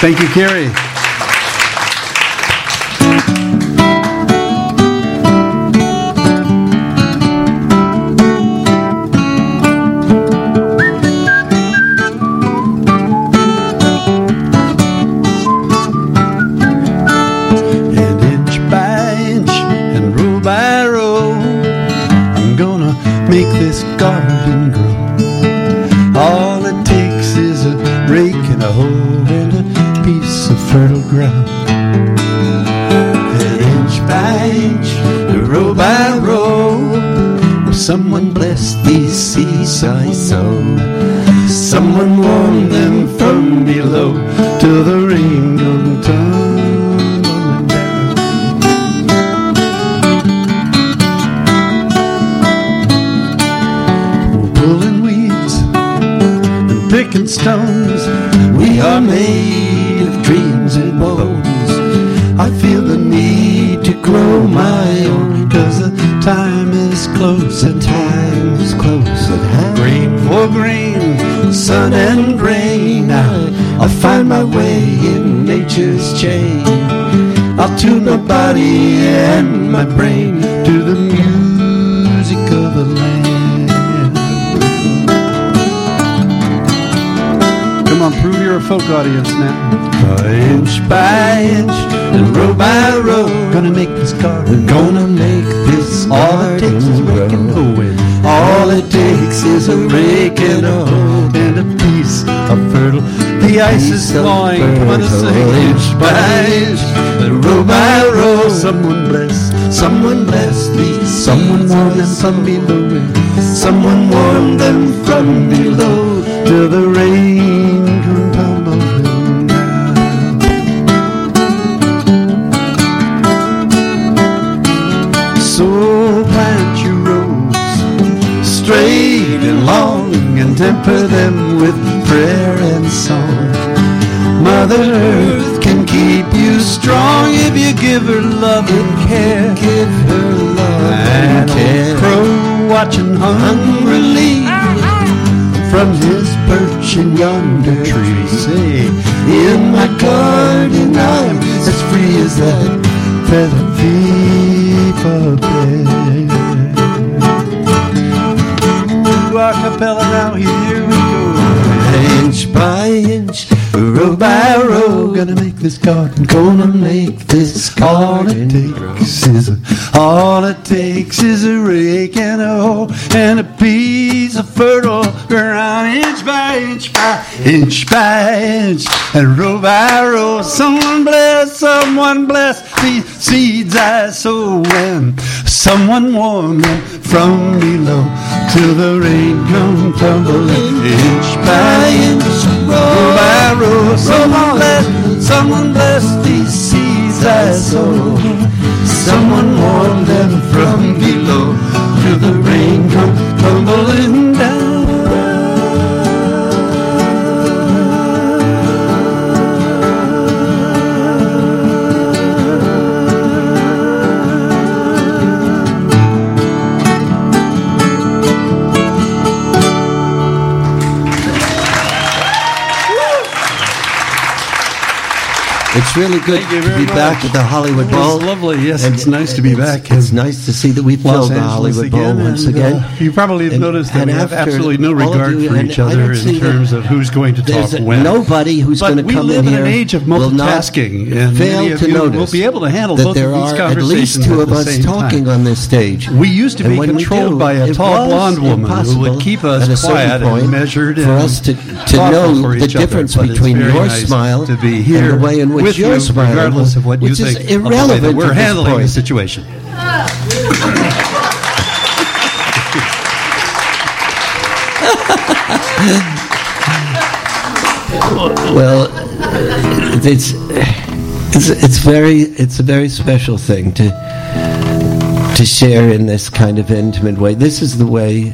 Thank you, Carrie. Make this garden fertile ground. And inch by inch, row by row, someone bless these seeds I sow? Someone warm them from below till the rain tumbling down. stones. We are made of dreams my own, cause the time is close and time is close at hand. Grain for grain, sun and rain. I, I'll find my way in nature's chain. I'll tune my body and my brain to the music of the land. Come on, prove you're a folk audience now. Inch by inch and row by row, gonna make this garden. Gonna make this all it takes is a rake and hoe. All it takes is a rake and a hoe and a piece of fertile. The ice is thawing. Come on, sing. Inch by inch and row by row, someone bless, someone bless these. Someone warm them from below. Someone warm them from below temper them with prayer and song. Mother Earth can keep you strong if you give her love and care. Give her love and, care. Crow watching hungrily from his perch in yonder tree. Say, in my garden I'm as free as that feather fever this garden, gonna make this garden. All it takes is a, all it takes is a rake and a hoe and a piece of fertile ground. Inch by inch by inch by inch, and row by row. Someone bless, someone bless these seeds I sow, and someone warm them from below till the rain come tumbling. Inch by inch, row by row. Someone bless, someone blessed these seeds I sow. Someone warm them from below till the rain come tumbling down. It's really good to be back at the Hollywood It's Bowl. lovely. Yes, And it's nice to be back. It's in nice to see that we've Los filled the Hollywood Bowl once and, again. uh, you probably have And- noticed that we have absolutely no regard you- for each other in terms of who's going to talk when. nobody who's going to we come live in in an here age of will not multitasking, and fail to notice will be able to handle that both there of these are at least two of us talking on this stage. We used to be controlled by a tall blonde woman who would keep us at a certain quiet point and measured for us to, to know the difference between your smile and the way in which with you're smiling, regardless of what you think is of the way that we're at this handling the situation. Well, it's it's it's very it's a very special thing to to share in this kind of intimate way. This is the way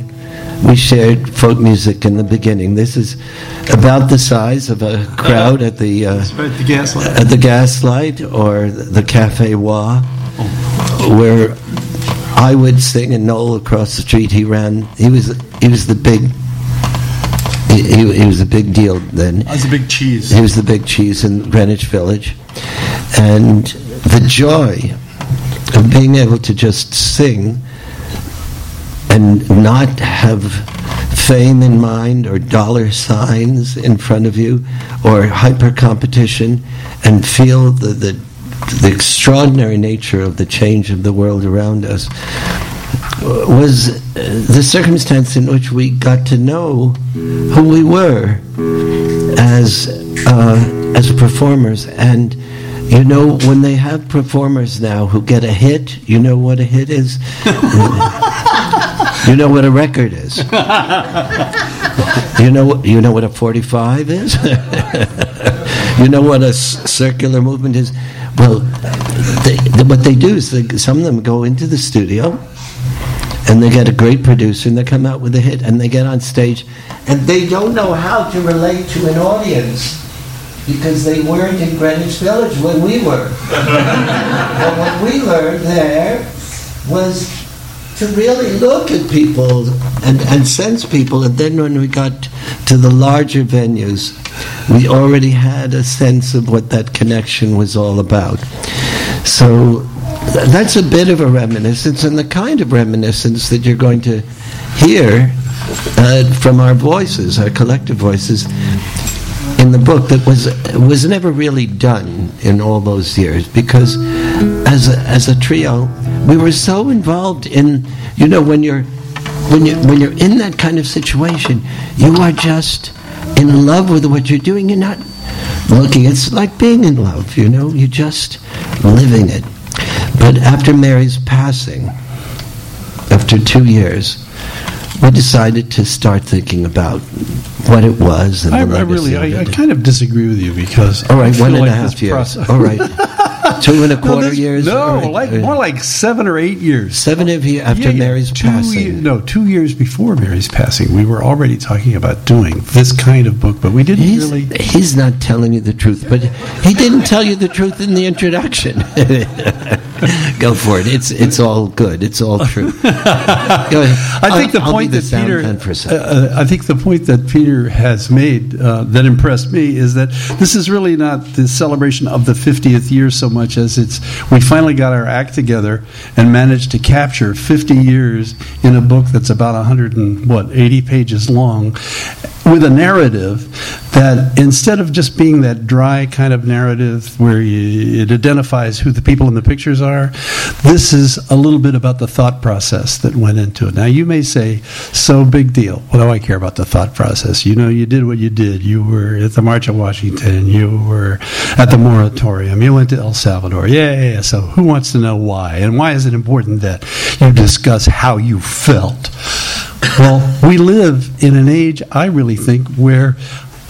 we shared folk music in the beginning. This is about the size of a crowd at the uh, Right, the gaslight. at the Gaslight or the Cafe Wha, where I would sing and Noel across the street. He ran. He was he was the big. He, he, he was a big deal then. That's a big cheese. He was the big cheese in Greenwich Village. And the joy of being able to just sing and not have fame in mind or dollar signs in front of you or hyper competition and feel the, the, the extraordinary nature of the change of the world around us was uh, the circumstance in which we got to know who we were as uh, as performers. And you know when they have performers now who get a hit you know what a hit is you know what a record is. You know you know what a 45 is? You know what a s- circular movement is? Well they, what they do is they, some of them go into the studio and they get a great producer and they come out with a hit and they get on stage and they don't know how to relate to an audience because they weren't in Greenwich Village when we were. but what we learned there was to really look at people and, and sense people and then when we got to the larger venues we already had a sense of what that connection was all about. So that's a bit of a reminiscence and the kind of reminiscence that you're going to hear uh, from our voices our collective voices in the book that was was never really done in all those years because as a, as a trio we were so involved in you know when you're when you when you're in that kind of situation you are just in love with what you're doing. You're not looking it's like being in love you know you're just living it. But after Mary's passing after 2 years we decided to start thinking about what it was and I, the I really, I, I kind of disagree with you because all right I right, feel one and a half years. process- All right, two and a No, quarter this- years. No, right. like more like seven or eight years. seven of you after Yeah, Mary's two passing. ye- no, two years before Mary's passing, we were already talking about doing this kind of book, but we didn't He's, really. he's not telling you the truth, but he didn't tell you the truth in the introduction. Go for it. It's it's all good. It's all true. I think the I'll point the that Peter, man for a second. uh, I think the point that Peter has made uh, that impressed me is that this is really not the celebration of the 50th year so much as it's we finally got our act together and managed to capture 50 years in a book that's about 100 and what 80 pages long with a narrative that instead of just being that dry kind of narrative where you, it identifies who the people in the pictures are, this is a little bit about the thought process that went into it. Now, you may say, so big deal. What do I care about the thought process? You know, you did what you did. You were at the March of Washington. You were at the moratorium. You went to El Salvador. Yeah, yeah, yeah. So, who wants to know why? And why is it important that you discuss how you felt? Well, we live in an age, I really think, where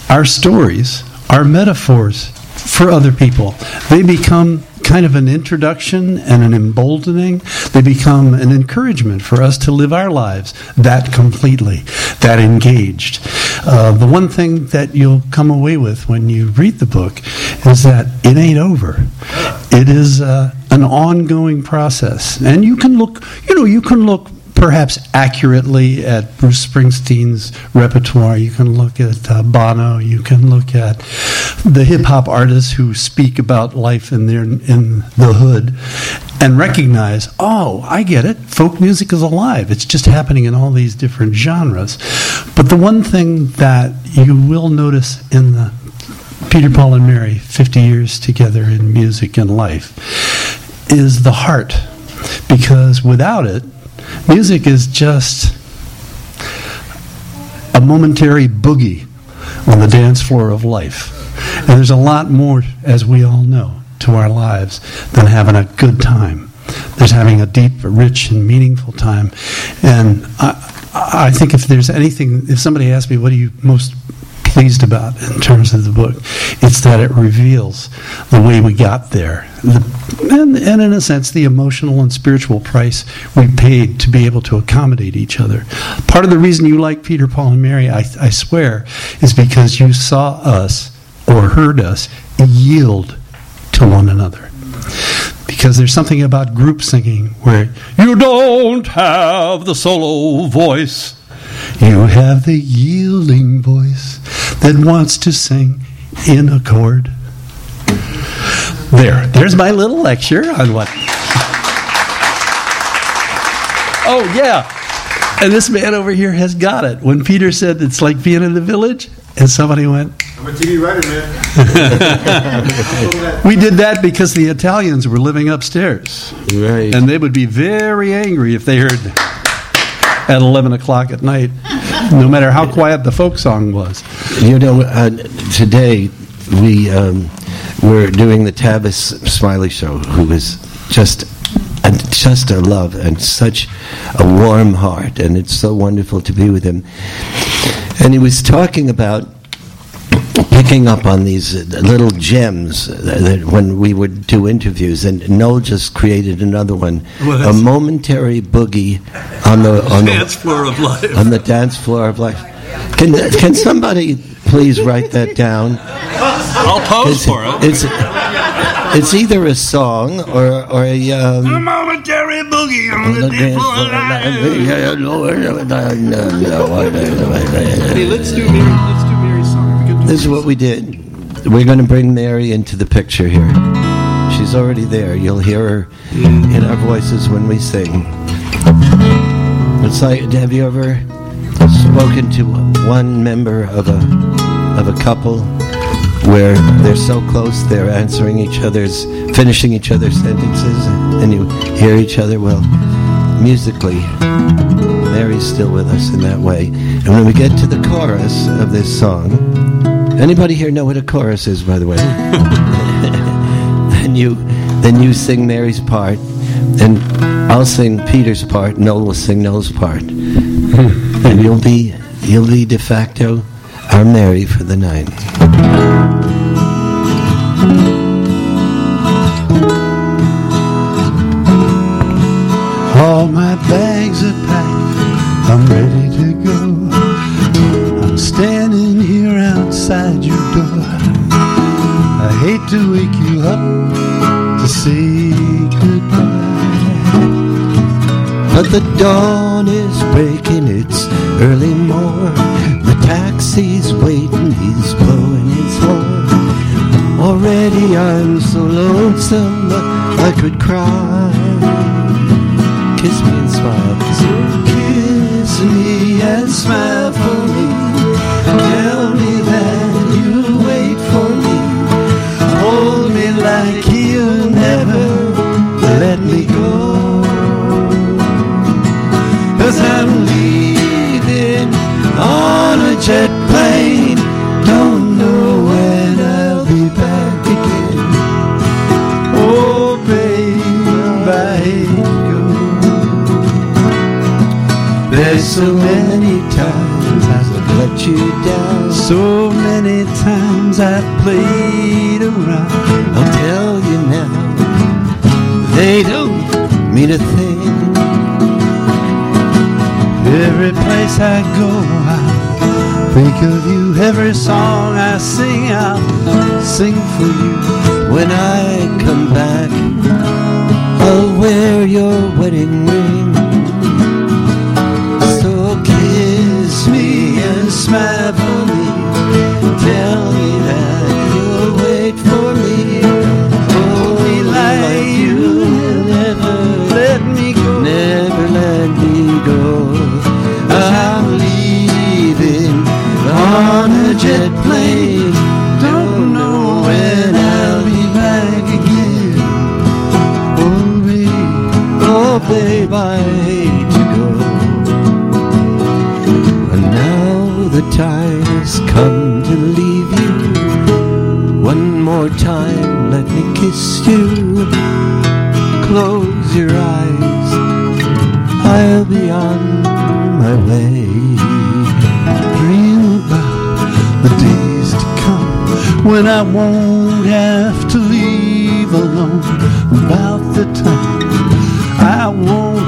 our stories are metaphors for other people. They become kind of an introduction and an emboldening. They become an encouragement for us to live our lives that completely, that engaged. Uh, the one thing that you'll come away with when you read the book is that it ain't over. It is uh, an ongoing process. And you can look, you know, you can look perhaps accurately at Bruce Springsteen's repertoire. You can look at uh, Bono. You can look at the hip hop artists who speak about life in their in the hood, and recognize, oh, I get it. Folk music is alive. It's just happening in all these different genres. But the one thing that you will notice in the Peter, Paul, and Mary, 50 years together in music and life, is the heart. Because without it, music is just a momentary boogie on the dance floor of life. And there's a lot more, as we all know, to our lives than having a good time. There's having a deep, rich, and meaningful time. And I, I think if there's anything, if somebody asks me, what do you most pleased about in terms of the book. It's that it reveals the way we got there, the, and, and in a sense, the emotional and spiritual price we paid to be able to accommodate each other. Part of the reason you like Peter, Paul, and Mary, I, I swear, is because you saw us or heard us yield to one another. Because there's something about group singing where you don't have the solo voice, you have the yielding voice that wants to sing in accord. There, there's my little lecture on what. Oh, yeah. And this man over here has got it. When Peter said it's like being in the village, and somebody went, I'm a TV writer, man. We did that because the Italians were living upstairs. Right. And they would be very angry if they heard at 11 o'clock at night, no matter how quiet the folk song was. You know, uh, today we um, we're doing the Tavis Smiley show, who is just and just a love and such a warm heart, and it's so wonderful to be with him. And he was talking about picking up on these uh, little gems that, when we would do interviews, and Noel just created another one, Well, a momentary boogie on the on the dance floor of life. on the dance floor of life. Can can somebody please write that down? I'll pose for it. It's it's either a song or or a. Um, momentary boogie on the dance floor of Hey, life. let's do. Let's This is what we did. We're going to bring Mary into the picture here. She's already there. You'll hear her in our voices when we sing. It's like, have you ever spoken to one member of a of a couple where they're so close they're answering each other's, finishing each other's sentences, and you hear each other? Well, musically, Mary's still with us in that way. And when we get to the chorus of this song, anybody here know what a chorus is, by the way? then you then you sing Mary's part, and I'll sing Peter's part. Noel will sing Noel's part, and you'll be you'll be de facto our Mary for the night. All my bags are packed, I'm ready to go. Outside your door. I hate to wake you up to say goodbye. But the dawn is breaking, it's early morn. The taxi's waiting, he's blowing his horn. Already I'm so lonesome I could cry. Kiss me and smile. I'll sing for you. Close your eyes, I'll be on my way. Dream about the days to come when I won't have to leave alone. About the time I won't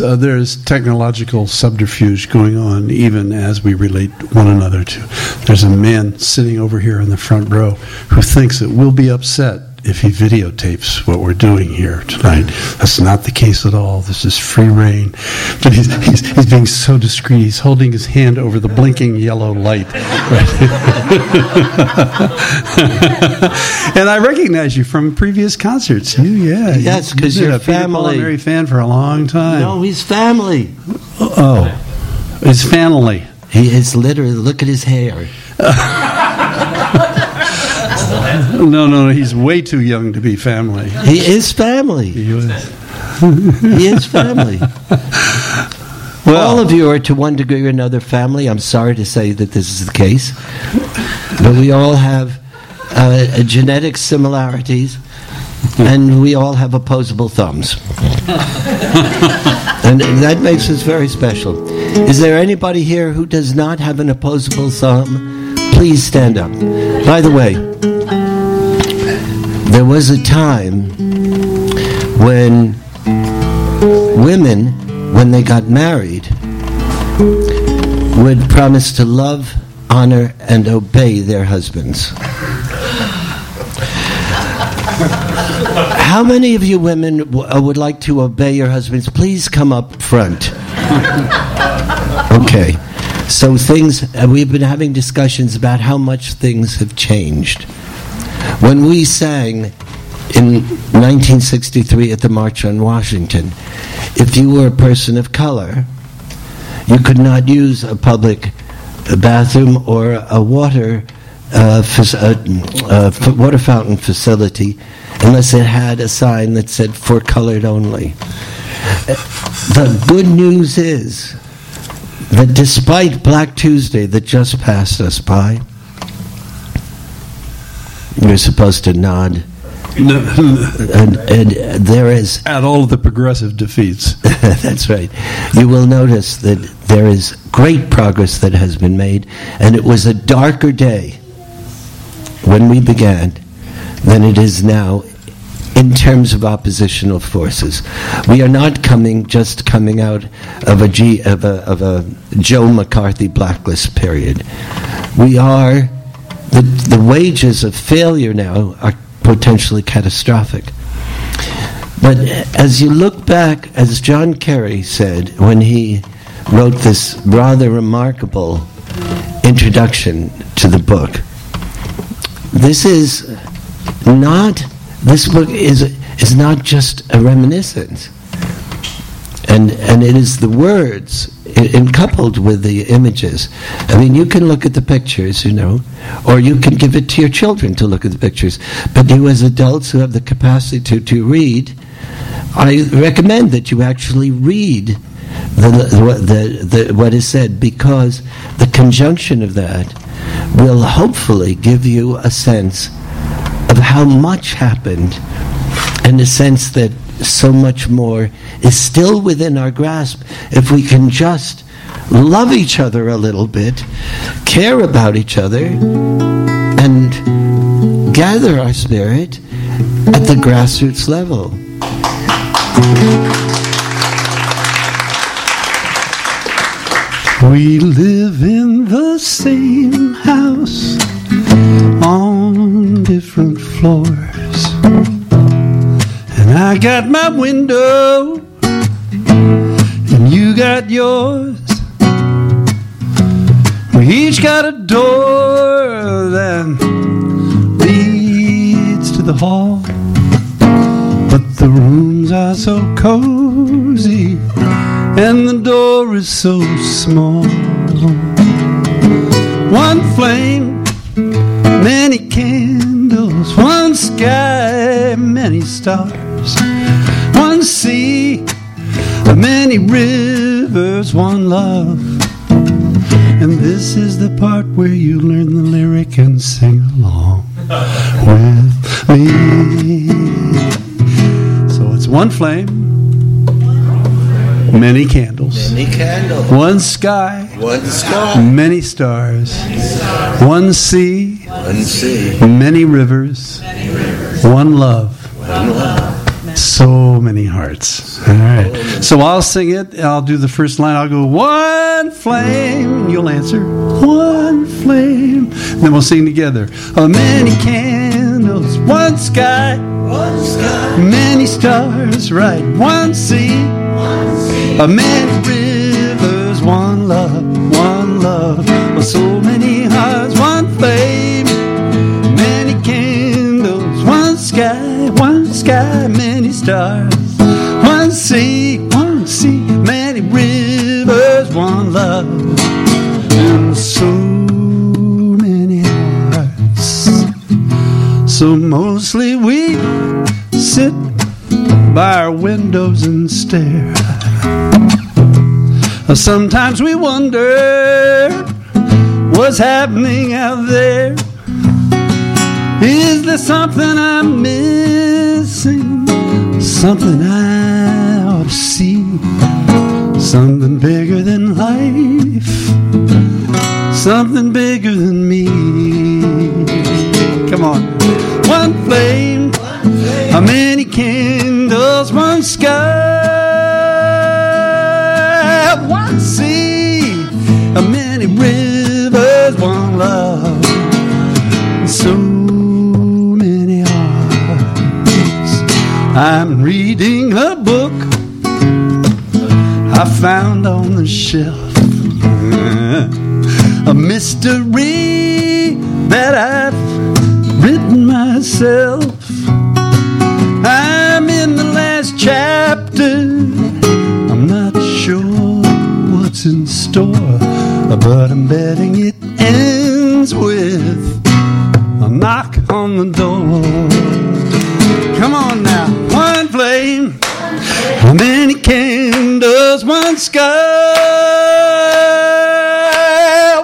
uh, there is technological subterfuge going on even as we relate one another to. There's a man sitting over here in the front row who thinks that we'll be upset if he videotapes what we're doing here tonight. That's not the case at all. This is free rein. But he's, he's, he's being so discreet. He's holding his hand over the blinking yellow light. and I recognize you from previous concerts. You, yeah. Yes, 'cause you've you're a family. Mary fan for a long time. No, he's family. Oh, it's family. He is literally, look at his hair. No, no, no. He's way too young to be family. He is family. He was. He is family. Well, All of you are to one degree or another family. I'm sorry to say that this is the case. But we all have uh, genetic similarities, and we all have opposable thumbs. and that makes us very special. Is there anybody here who does not have an opposable thumb? Please stand up. By the way, there was a time when women, when they got married, would promise to love, honor, and obey their husbands. How many of you women w- uh, would like to obey your husbands? Please come up front. Okay. So things, uh, we've been having discussions about how much things have changed. When we sang in 1963 at the March on Washington, if you were a person of color, you could not use a public bathroom or a water uh, uh, uh, water fountain facility unless it had a sign that said "for colored only." The good news is that despite Black Tuesday that just passed us by, you're supposed to nod, and, and there is at all of the progressive defeats. That's right. You will notice that there is great progress that has been made, and it was a darker day when we began than it is now in terms of oppositional forces. We are not coming just coming out of a G, of a of a Joe McCarthy blacklist period. We are the the wages of failure now are potentially catastrophic. But as you look back, as John Kerry said when he wrote this rather remarkable introduction to the book, this is not this book is is not just a reminiscence, and and it is the words in coupled with the images. I mean, you can look at the pictures, you know, or you can give it to your children to look at the pictures. But you, as adults who have the capacity to to read, I recommend that you actually read the, the, the, what is said because the conjunction of that will hopefully give you a sense of how much happened and a sense that so much more is still within our grasp if we can just love each other a little bit, care about each other, and gather our spirit at the grassroots level. We live in the same house on different floors. And I got my window, and you got yours. We each got a door that leads to the hall. But the rooms are so cozy, and the door is so small. One flame, many candles, one sky, many stars, sea, many rivers, one love. And this is the part where you learn the lyric and sing along with me. So it's one flame, many candles, Many candles, one sky, one star, many stars, one sea, one sea, many rivers, one love. One love, so many hearts. All right. So I'll sing it. I'll do the first line. I'll go one flame, and you'll answer one flame. And then we'll sing together. Uh, many candles, one sky, one sky, many stars, right? One sea, uh, many rivers, one love, one love. Uh, so many hearts, one flame, sky, many stars, one sea, one sea, many rivers, one love, and so many hearts. So mostly we sit by our windows and stare. Sometimes we wonder what's happening out there. Is there something I'm missing? Something I ought to see? Something bigger than life? Something bigger than me? Come on. One flame, how many candles, one sky, found on the shelf. A mystery that I've written myself. I'm in the last chapter. I'm not sure what's in store, but I'm betting it ends with a knock on the door. Come on now, one flame, how many candles, one sky,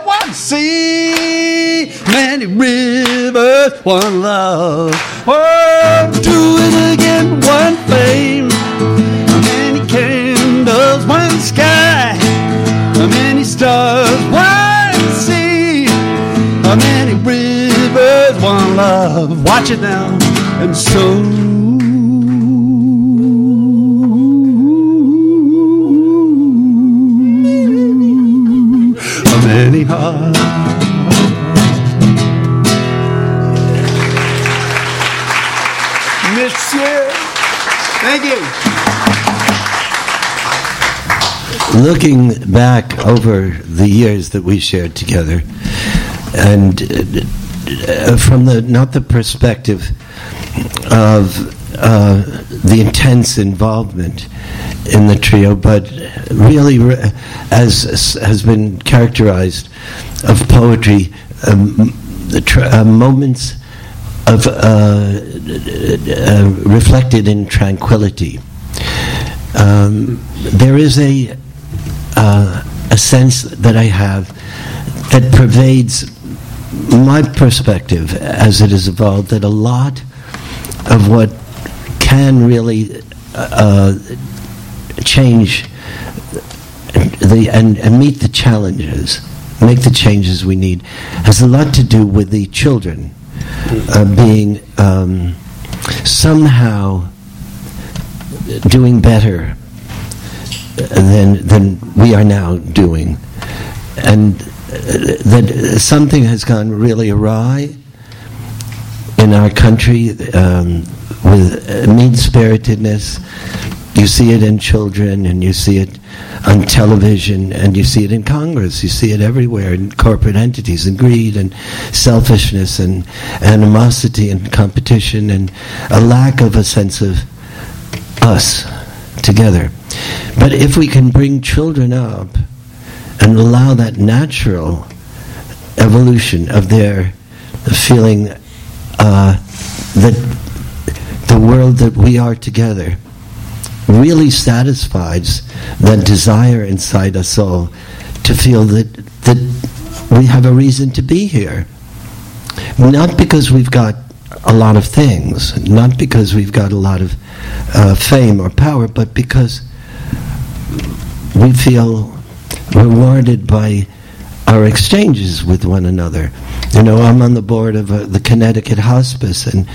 one sea, many rivers, one love. Oh, do it again, one flame, how many candles, one sky, how many stars, one sea, how many rivers, one love. Watch it now, and so. Monsieur, thank you. looking back over the years that we shared together, and uh, from the not the perspective of uh, the intense involvement in the trio, but really, re- as has been characterized of poetry, um, tr- uh, moments of uh, uh, reflected in tranquility. Um, there is a uh, a sense that I have that pervades my perspective as it has evolved that a lot of what can really uh, change the and, and meet the challenges, make the changes we need, has a lot to do with the children uh, being um, somehow doing better than than we are now doing, and uh, that something has gone really awry in our country um, with mean spiritedness. You see it in children, and you see it on television, and you see it in Congress. You see it everywhere in corporate entities, and greed, and selfishness, and animosity, and competition, and a lack of a sense of us together. But if we can bring children up and allow that natural evolution of their feeling uh, that the world that we are together really satisfies that desire inside us all to feel that that we have a reason to be here. Not because we've got a lot of things, not because we've got a lot of uh, fame or power, but because we feel rewarded by our exchanges with one another. You know, I'm on the board of uh, the Connecticut Hospice, and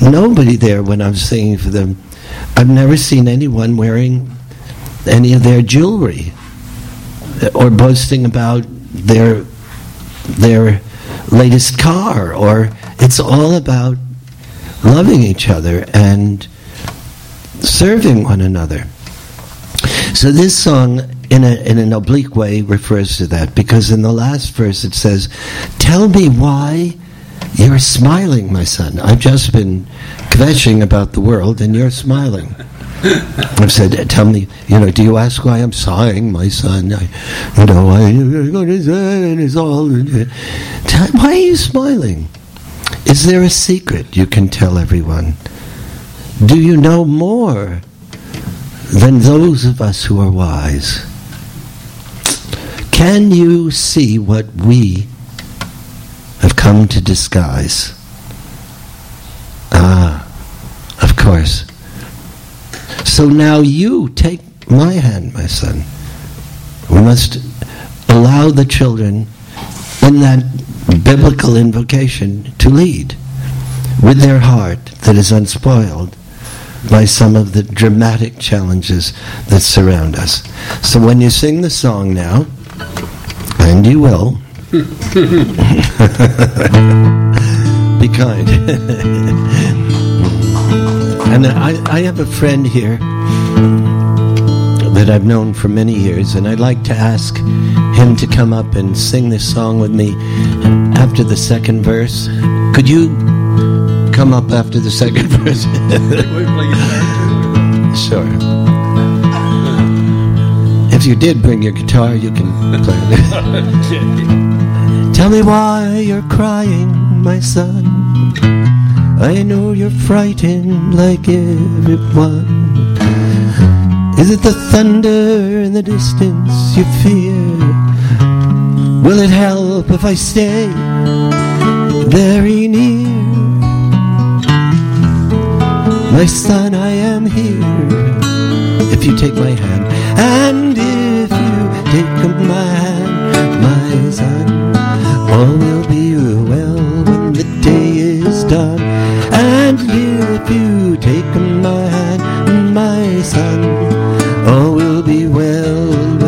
nobody there when I'm singing for them, I've never seen anyone wearing any of their jewelry or boasting about their their latest car or it's all about loving each other and serving one another. So this song, in, a, in an oblique way, refers to that because in the last verse it says, Tell me why you're smiling, my son. I've just been kvetching about the world and you're smiling. I've said, tell me, you know, do you ask why I'm sighing, my son? I, you know, I, all. Why are you smiling? Is there a secret you can tell everyone? Do you know more than those of us who are wise? Can you see what we come to disguise? Ah, of course. So now you take my hand, my son. We must allow the children in that biblical invocation to lead with their heart that is unspoiled by some of the dramatic challenges that surround us. So when you sing the song now, and you will, be kind. and I, I have a friend here that I've known for many years, and I'd like to ask him to come up and sing this song with me after the second verse. Could you come up after the second verse? sure. If you did bring your guitar, you can play it. Tell me why you're crying, my son. I know you're frightened like everyone. Is it the thunder in the distance you fear? Will it help if I stay very near? My son, I am here. If you take my hand, and if you take my hand, my son, all will be well when the day is done. And if you take my hand, my son, all will be well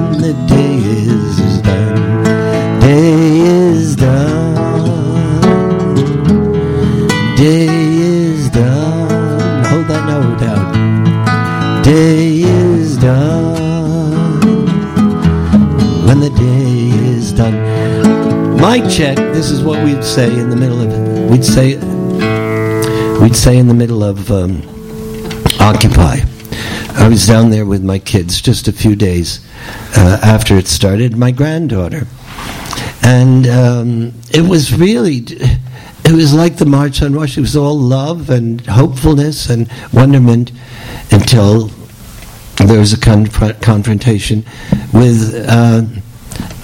Mic check. This is what we'd say in the middle of. We'd say, we'd say in the middle of um, Occupy. I was down there with my kids just a few days uh, after it started, my granddaughter. And um, it was really, it was like the March on Washington. It was all love and hopefulness and wonderment until there was a conf- confrontation with uh,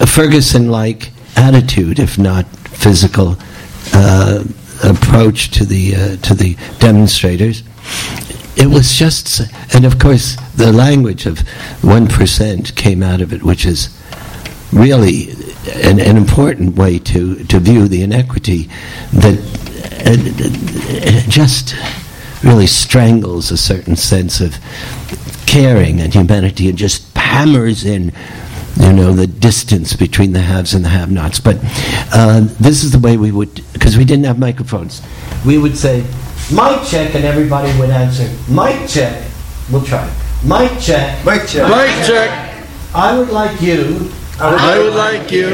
a Ferguson like attitude, if not physical uh, approach to the, uh, to the demonstrators. It was just, and of course, the language of 1% came out of it, which is really an, an important way to, to view the inequity that it just really strangles a certain sense of caring and humanity and just hammers in you know the distance between the haves and the have-nots but uh, this is the way we would because we didn't have microphones. We would say mic check and everybody would answer mic check. We'll try. Mic check. Mic check. Mic check. i would like you I would like you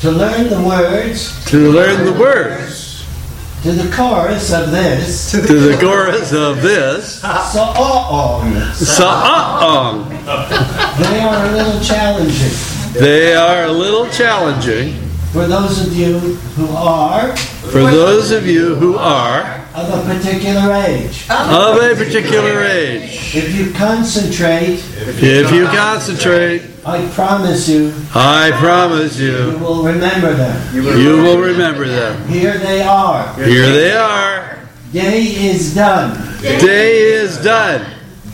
to learn the words to learn the words to the chorus of this. To the chorus. of this. Song song. they are a little challenging. They are a little challenging. For those of you who are for those of you who are of a particular age of a particular age. if you concentrate If you concentrate, i promise you I promise you you, will remember them you will remember them. here they are Here they are. day is done Day is done.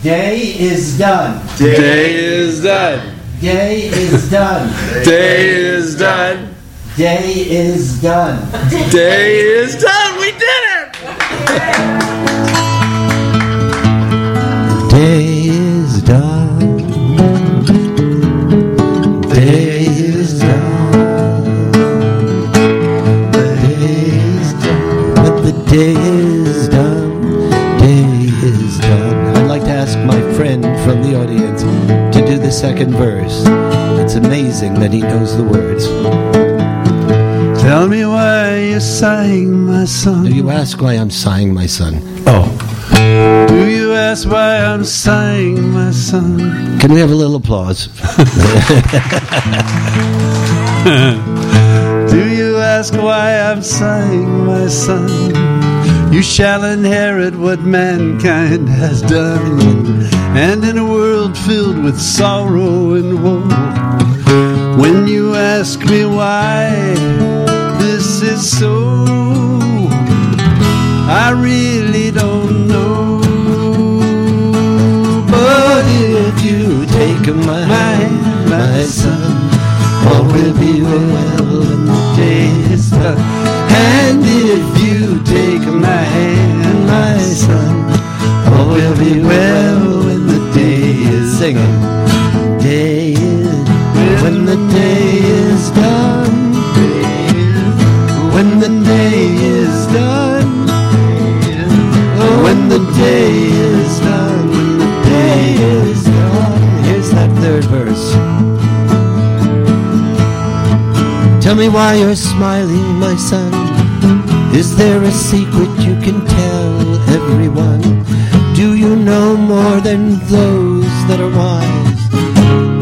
day is done Day is done. day is done Day is done. day is done Day is done. We did it. Day is done. Day is done. Day is done. But the day is done. Day is done. I'd like to ask my friend from the audience to do the second verse. It's amazing that he knows the words. Tell me why you're sighing, my son. Do you ask why I'm sighing, my son? Oh. Do you ask why I'm sighing, my son? Can we have a little applause? Do you ask why I'm sighing, my son? You shall inherit what mankind has done. And in a world filled with sorrow and woe, when you ask me why this is so, I really don't know. But if you take my hand, my son, all will be well when the day is done. And if you take my hand, my son, all will be well when the day is Singing. Day when the day is done. Day is done. The day is done. Here's that third verse. Tell me why you're smiling, my son. Is there a secret you can tell everyone? Do you know more than those that are wise?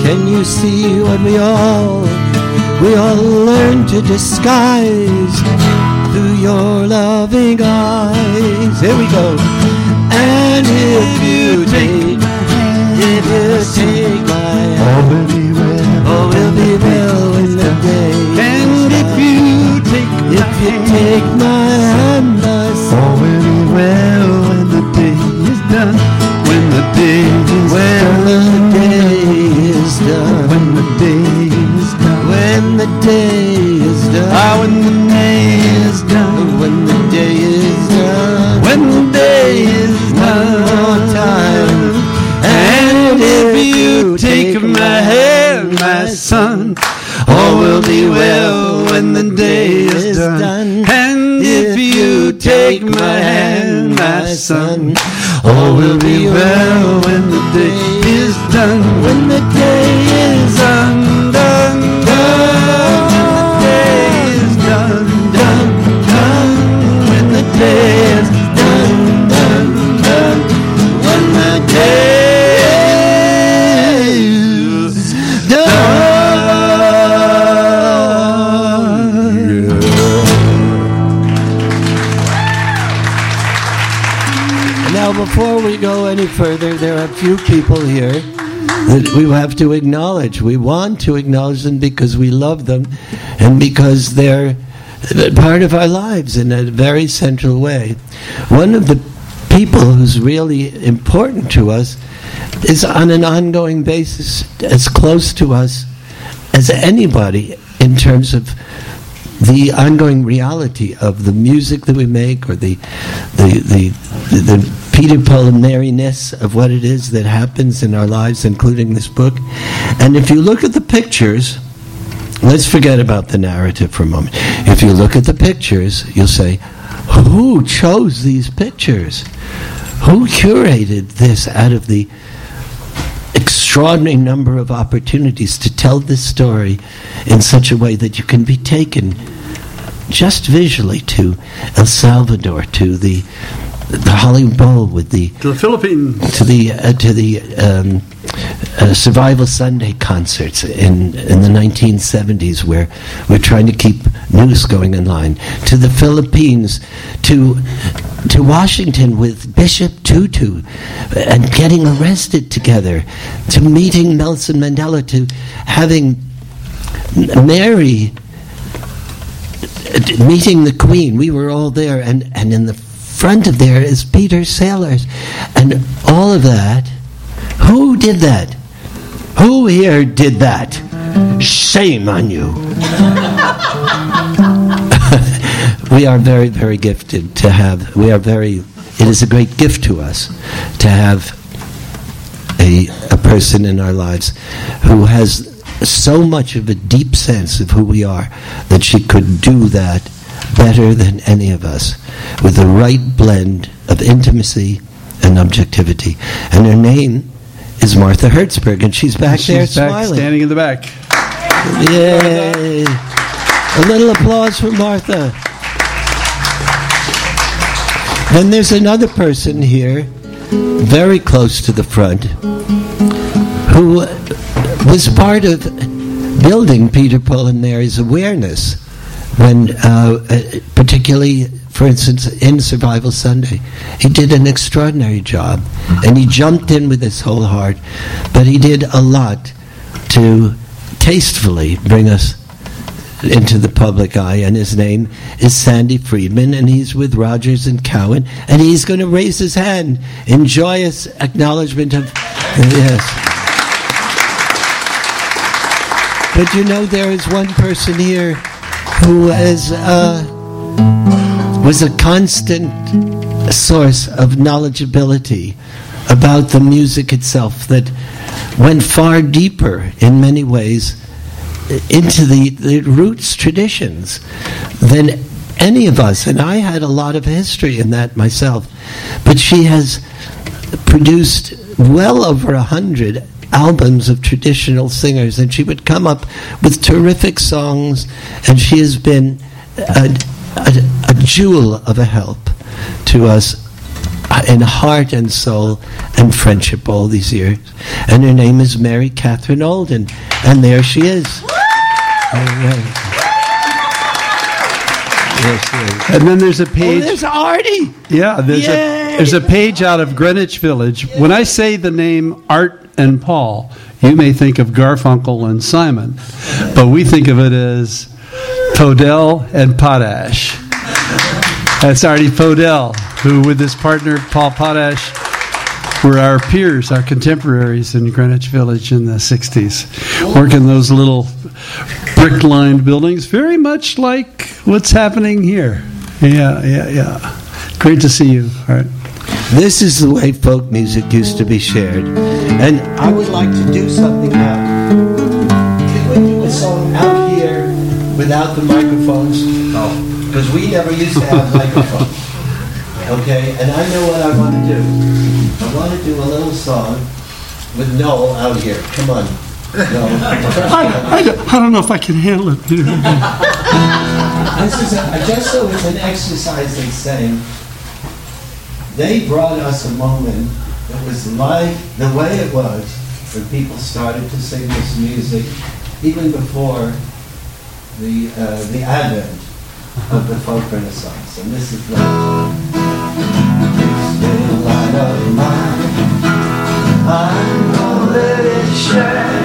Can you see what we all, we all learn to disguise through your loving eyes? Here we go. Take my hand, All will be well when the day is done, when the day is when done, the day is done, when the day is done, when the day is done, ah, when all few people here that we have to acknowledge. We want to acknowledge them because we love them and because they're part of our lives in a very central way. One of the people who's really important to us is on an ongoing basis as close to us as anybody in terms of the ongoing reality of the music that we make or the the the, the, the Peter Paul and Maryness of what it is that happens in our lives, including this book. And if you look at the pictures, let's forget about the narrative for a moment. If you look at the pictures, you'll say, who chose these pictures? Who curated this out of the extraordinary number of opportunities to tell this story in such a way that you can be taken just visually to El Salvador, to the the Hollywood Bowl with the To the Philippines. to the uh, to the um, uh, Survival Sunday concerts in in the 1970s, where we're trying to keep news going in line. To the Philippines, to to Washington with Bishop Tutu, and getting arrested together. To meeting Nelson Mandela. To having Mary uh, meeting the Queen. We were all there, and and in the front of there is Peter Sellers, and all of that. Who did that? Who here did that? Shame on you. we are very, very gifted to have. We are very. It is a great gift to us to have a a person in our lives who has so much of a deep sense of who we are that she could do that better than any of us with the right blend of intimacy and objectivity. And her name is Martha Hertzberg, and she's back there She's back smiling. standing in the back. Yay! A little applause for Martha. Then there's another person here, very close to the front, who was part of building Peter Paul and Mary's awareness when, uh, uh, particularly, for instance, in Survival Sunday. He did an extraordinary job, and he jumped in with his whole heart, but he did a lot to tastefully bring us into the public eye, and his name is Sandy Friedman, and he's with Rogers and Cowan, and he's going to raise his hand in joyous acknowledgement of yes. But you know, there is one person here who is uh, was a constant source of knowledgeability about the music itself that went far deeper in many ways into the, the roots traditions than any of us. And I had a lot of history in that myself. But she has produced well over a hundred albums of traditional singers, and she would come up with terrific songs, and she has been a, a, a jewel of a help to us uh, in heart and soul and friendship all these years. And her name is Mary Katherine Aldin, and there she is. Yes, yes. And then there's a page. Oh, there's Artie. Yeah, there's Yay! a there's a page out of Greenwich Village. When I say the name Art and Paul, you may think of Garfunkel and Simon, but we think of it as Podell and Potash. That's Artie Podell, who with his partner Paul Potash were our peers, our contemporaries in Greenwich Village in the 60s, working those little brick lined buildings, very much like what's happening here. Yeah, yeah, yeah. Great to see you. All right. This is the way folk music used to be shared. And I would like to do something now. Can we do a song out here without the microphones? No. Because we never used to have microphones. Okay? And I know what I want to do. I want to do a little song with Noel out here. Come on. Noel. I, I, don't- I don't know if I can handle it. This is a, just so it's an exercise in saying, they brought us a moment that was like the way it was when people started to sing this music, even before the uh, the advent of the folk renaissance. And this is Little light of mine, let it.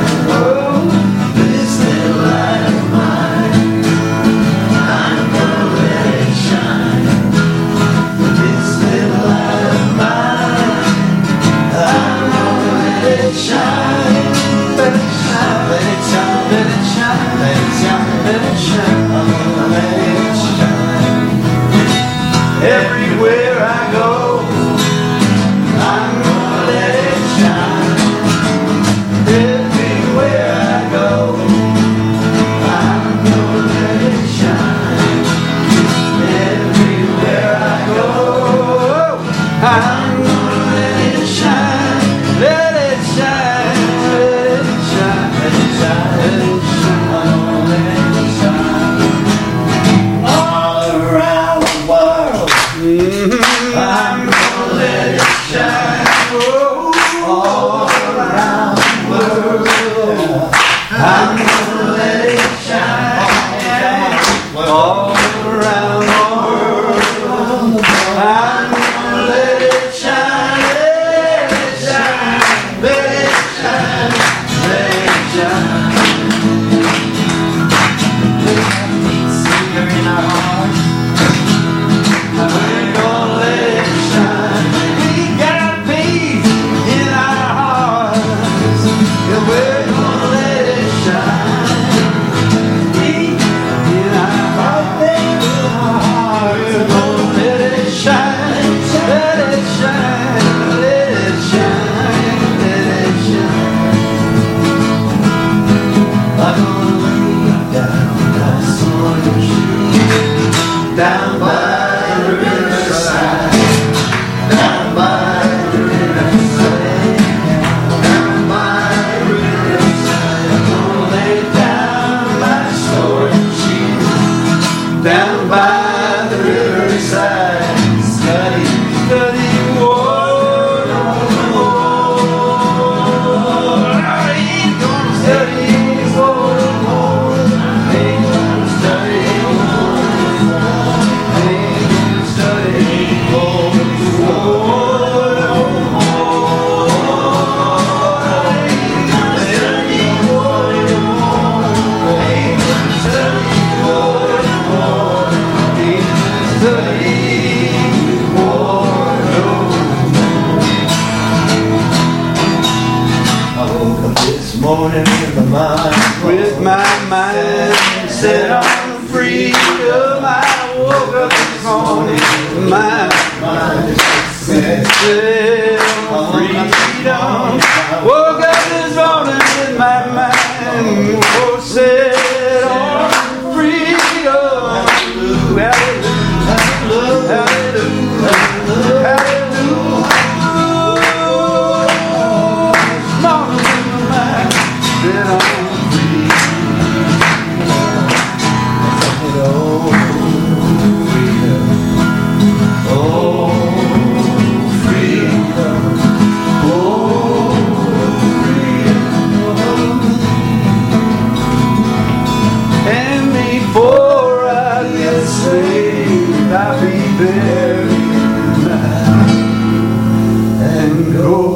Be buried and go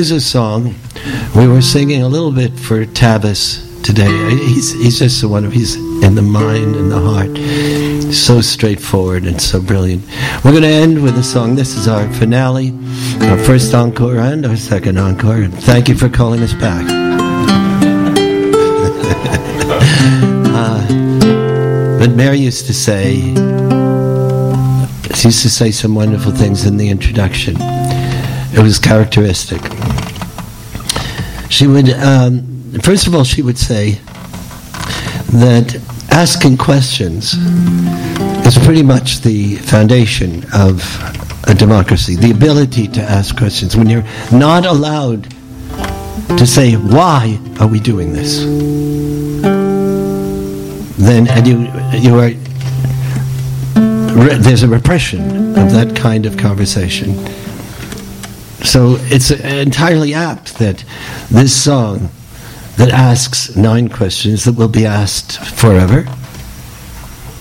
is a song. We were singing a little bit for Tavis today. He's, he's just one of, he's in the mind and the heart. So straightforward and so brilliant. We're going to end with a song. This is our finale, our first encore and our second encore. And thank you for calling us back. uh, but Mary used to say, she used to say some wonderful things in the introduction. It was characteristic. She would, um, first of all, she would say that asking questions is pretty much the foundation of a democracy. The ability to ask questions. When you're not allowed to say, why are we doing this? Then, and you, you are, re- there's a repression of that kind of conversation. So it's entirely apt that this song that asks nine questions that will be asked forever,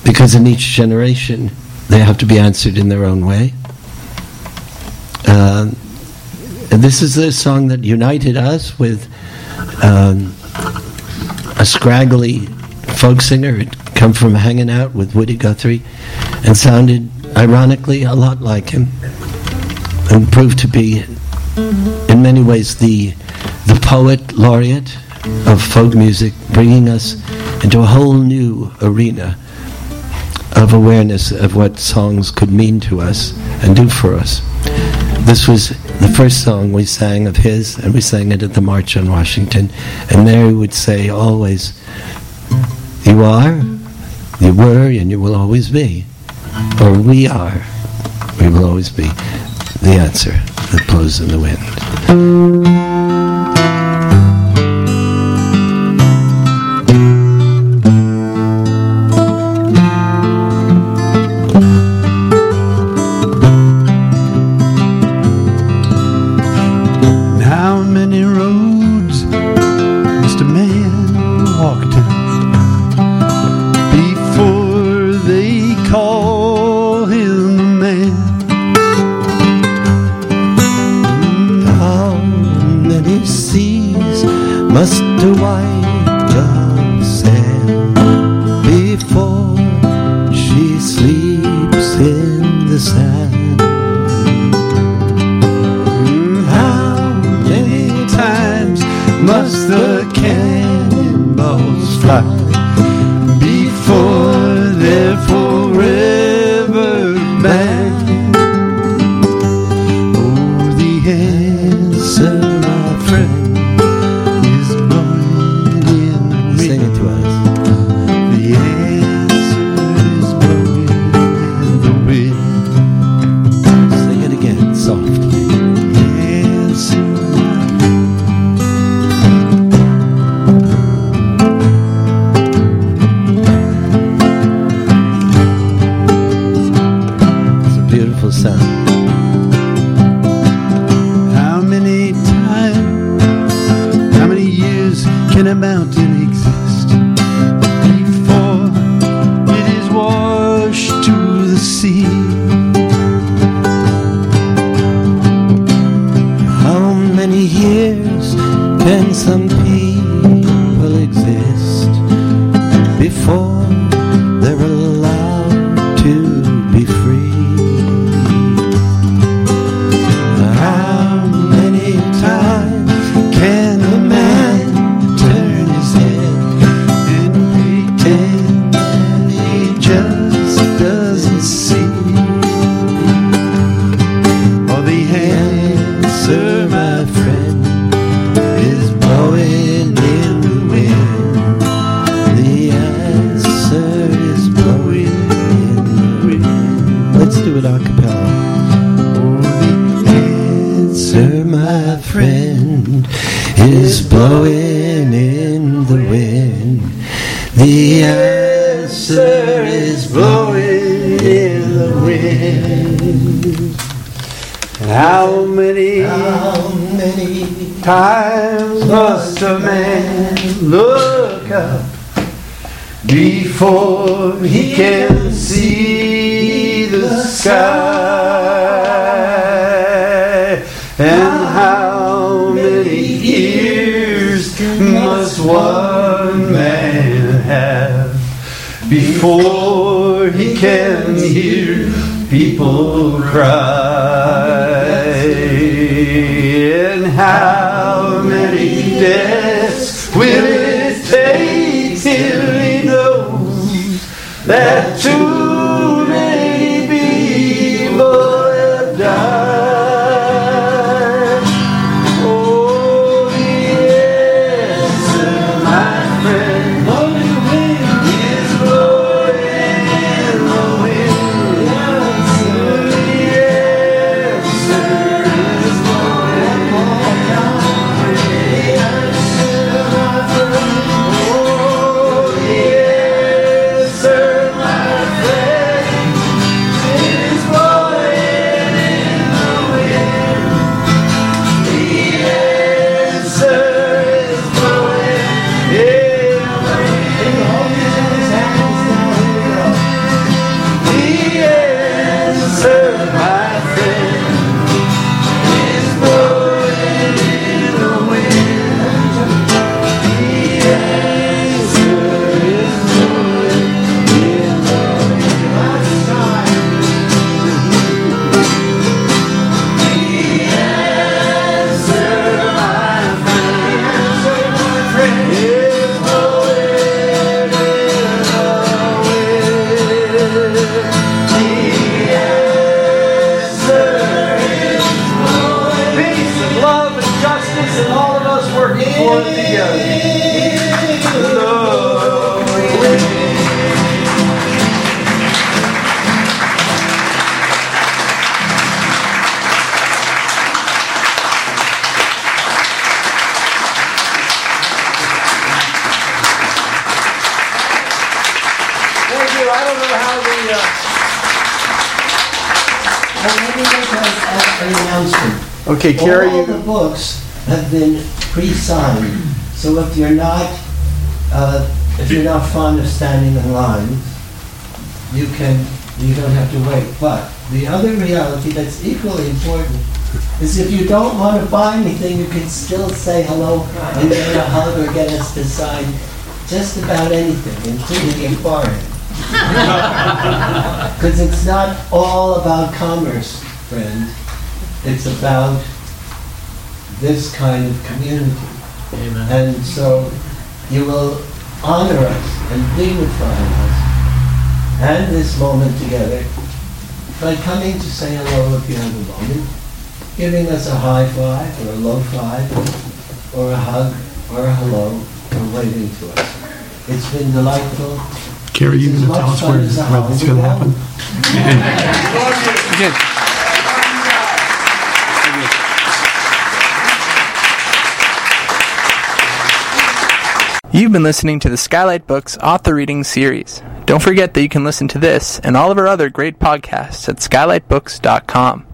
because in each generation they have to be answered in their own way. Um, this is the song that united us with um, a scraggly folk singer who'd come from hanging out with Woody Guthrie and sounded, ironically, a lot like him and proved to be, in many ways, the the poet laureate of folk music, bringing us into a whole new arena of awareness of what songs could mean to us and do for us. This was the first song we sang of his, and we sang it at the March on Washington. And there he would say always, You are, you were, and you will always be. Or we are, we will always be the answer that blows in the wind. people cry. Okay, Carrie, All the books have been pre-signed, so if you're not, uh, if you're not fond of standing in lines, you can, you don't have to wait. But the other reality that's equally important is if you don't want to buy anything, you can still say hello and get a hug or get us to sign just about anything, including a card. Because it's not all about commerce, friend. It's about this kind of community. Amen. And so you will honor us and dignify us and this moment together by coming to say hello if you have a moment, giving us a high five or a low five or a hug or a hello or waving to us. It's been delightful. Carrie, you It's going to tell us where, as a where this is going to happen? You've been listening to the Skylight Books author reading series. Don't forget that you can listen to this and all of our other great podcasts at skylightbooks.com.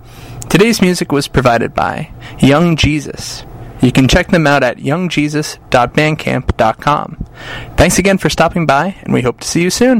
Today's music was provided by Young Jesus. You can check them out at youngjesus.bandcamp.com. Thanks again for stopping by, and we hope to see you soon.